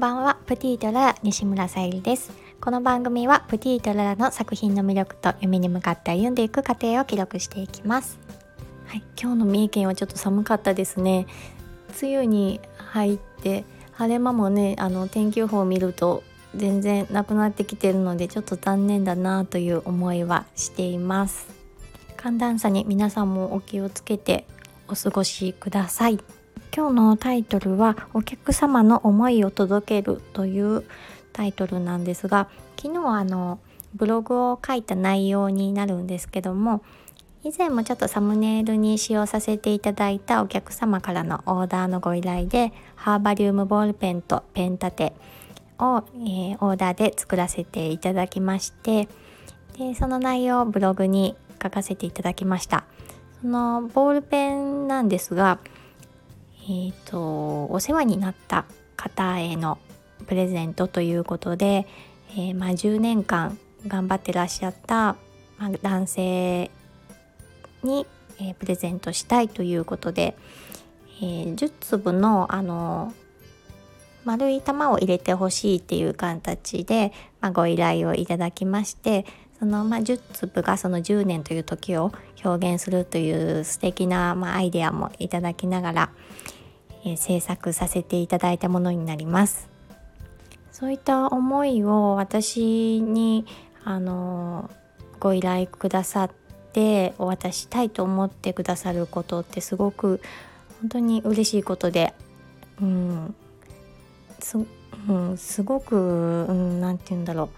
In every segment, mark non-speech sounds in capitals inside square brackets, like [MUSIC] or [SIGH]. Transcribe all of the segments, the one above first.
んばんはプティートララ西村さゆりです。この番組はプティートララの作品の魅力と夢に向かって歩んでいく過程を記録していきます。はい今日の三重県はちょっと寒かったですね。梅雨に入って晴れ間もねあの天気予報を見ると全然なくなってきてるのでちょっと残念だなという思いはしています。寒暖差に皆さんもお気をつけてお過ごしください。今日のタイトルはお客様の思いを届けるというタイトルなんですが昨日あのブログを書いた内容になるんですけども以前もちょっとサムネイルに使用させていただいたお客様からのオーダーのご依頼でハーバリウムボールペンとペン立てを、えー、オーダーで作らせていただきましてでその内容をブログに書かせていただきました。そのボールペンなんですがえーと、お世話になった方へのプレゼントということで、えー、まあ、10年間頑張ってらっしゃった、まあ、男性に、えー、プレゼントしたいということで、えー、10粒のあの丸い玉を入れてほしいっていう形で、まあ、ご依頼をいただきましてその、まあ、10粒がその10年という時を表現するという素敵な、まあ、アイデアもいただきながら、えー、制作させていただいたものになります。そういった思いを私にあのご依頼くださってお渡ししたいと思ってくださることってすごく本当に嬉しいことで、うんすうん、すごく何、うん、て言うんだろう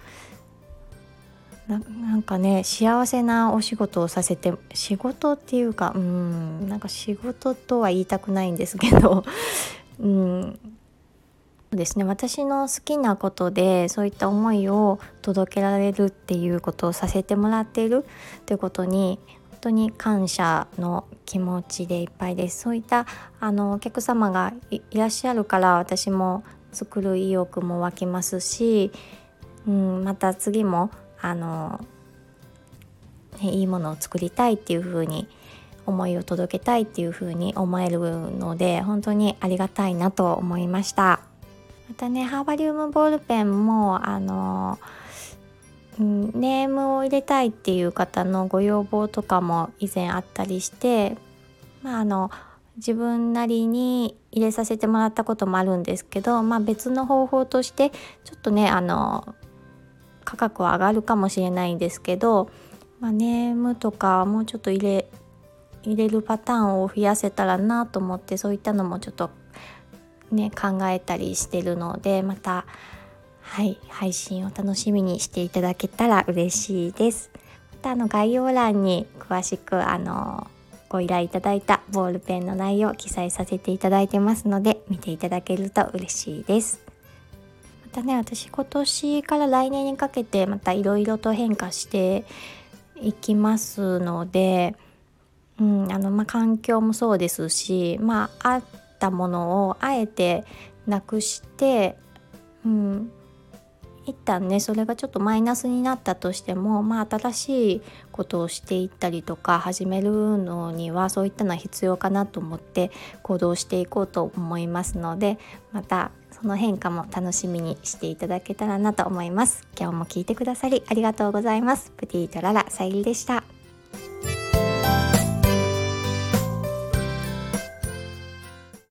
なんかね幸せなお仕事をさせて仕事っていうかうんなんか仕事とは言いたくないんですけど [LAUGHS] うん。ですね。私の好きなことでそういった思いを届けられるっていうことをさせてもらっているということに本当に感謝の気持ちでいっぱいです。そういったあのお客様がいらっしゃるから私も作る意欲も湧きますし、うん、また次もあの、ね、いいものを作りたいっていう風に思いを届けたいっていう風に思えるので本当にありがたいなと思いました。またねハーバリウムボールペンもあのネームを入れたいっていう方のご要望とかも以前あったりしてまああの自分なりに入れさせてもらったこともあるんですけど、まあ、別の方法としてちょっとねあの価格は上がるかもしれないんですけど、まあ、ネームとかもうちょっと入れ入れるパターンを増やせたらなと思ってそういったのもちょっとね考えたりしてるのでまたはい配信を楽しみにしていただけたら嬉しいです。またあの概要欄に詳しくあのご依頼いただいたボールペンの内容を記載させていただいてますので見ていただけると嬉しいです。たね。私今年から来年にかけてまたいろいろと変化していきますので、うんあのまあ、環境もそうですし、まあ、あったものをあえてなくして、うん、一旦ねそれがちょっとマイナスになったとしても、まあ、新しいことをしていったりとか始めるのにはそういったのは必要かなと思って行動していこうと思いますのでまたその変化も楽しみにしていただけたらなと思います。今日も聞いてくださりありがとうございます。プティとララさゆりでした。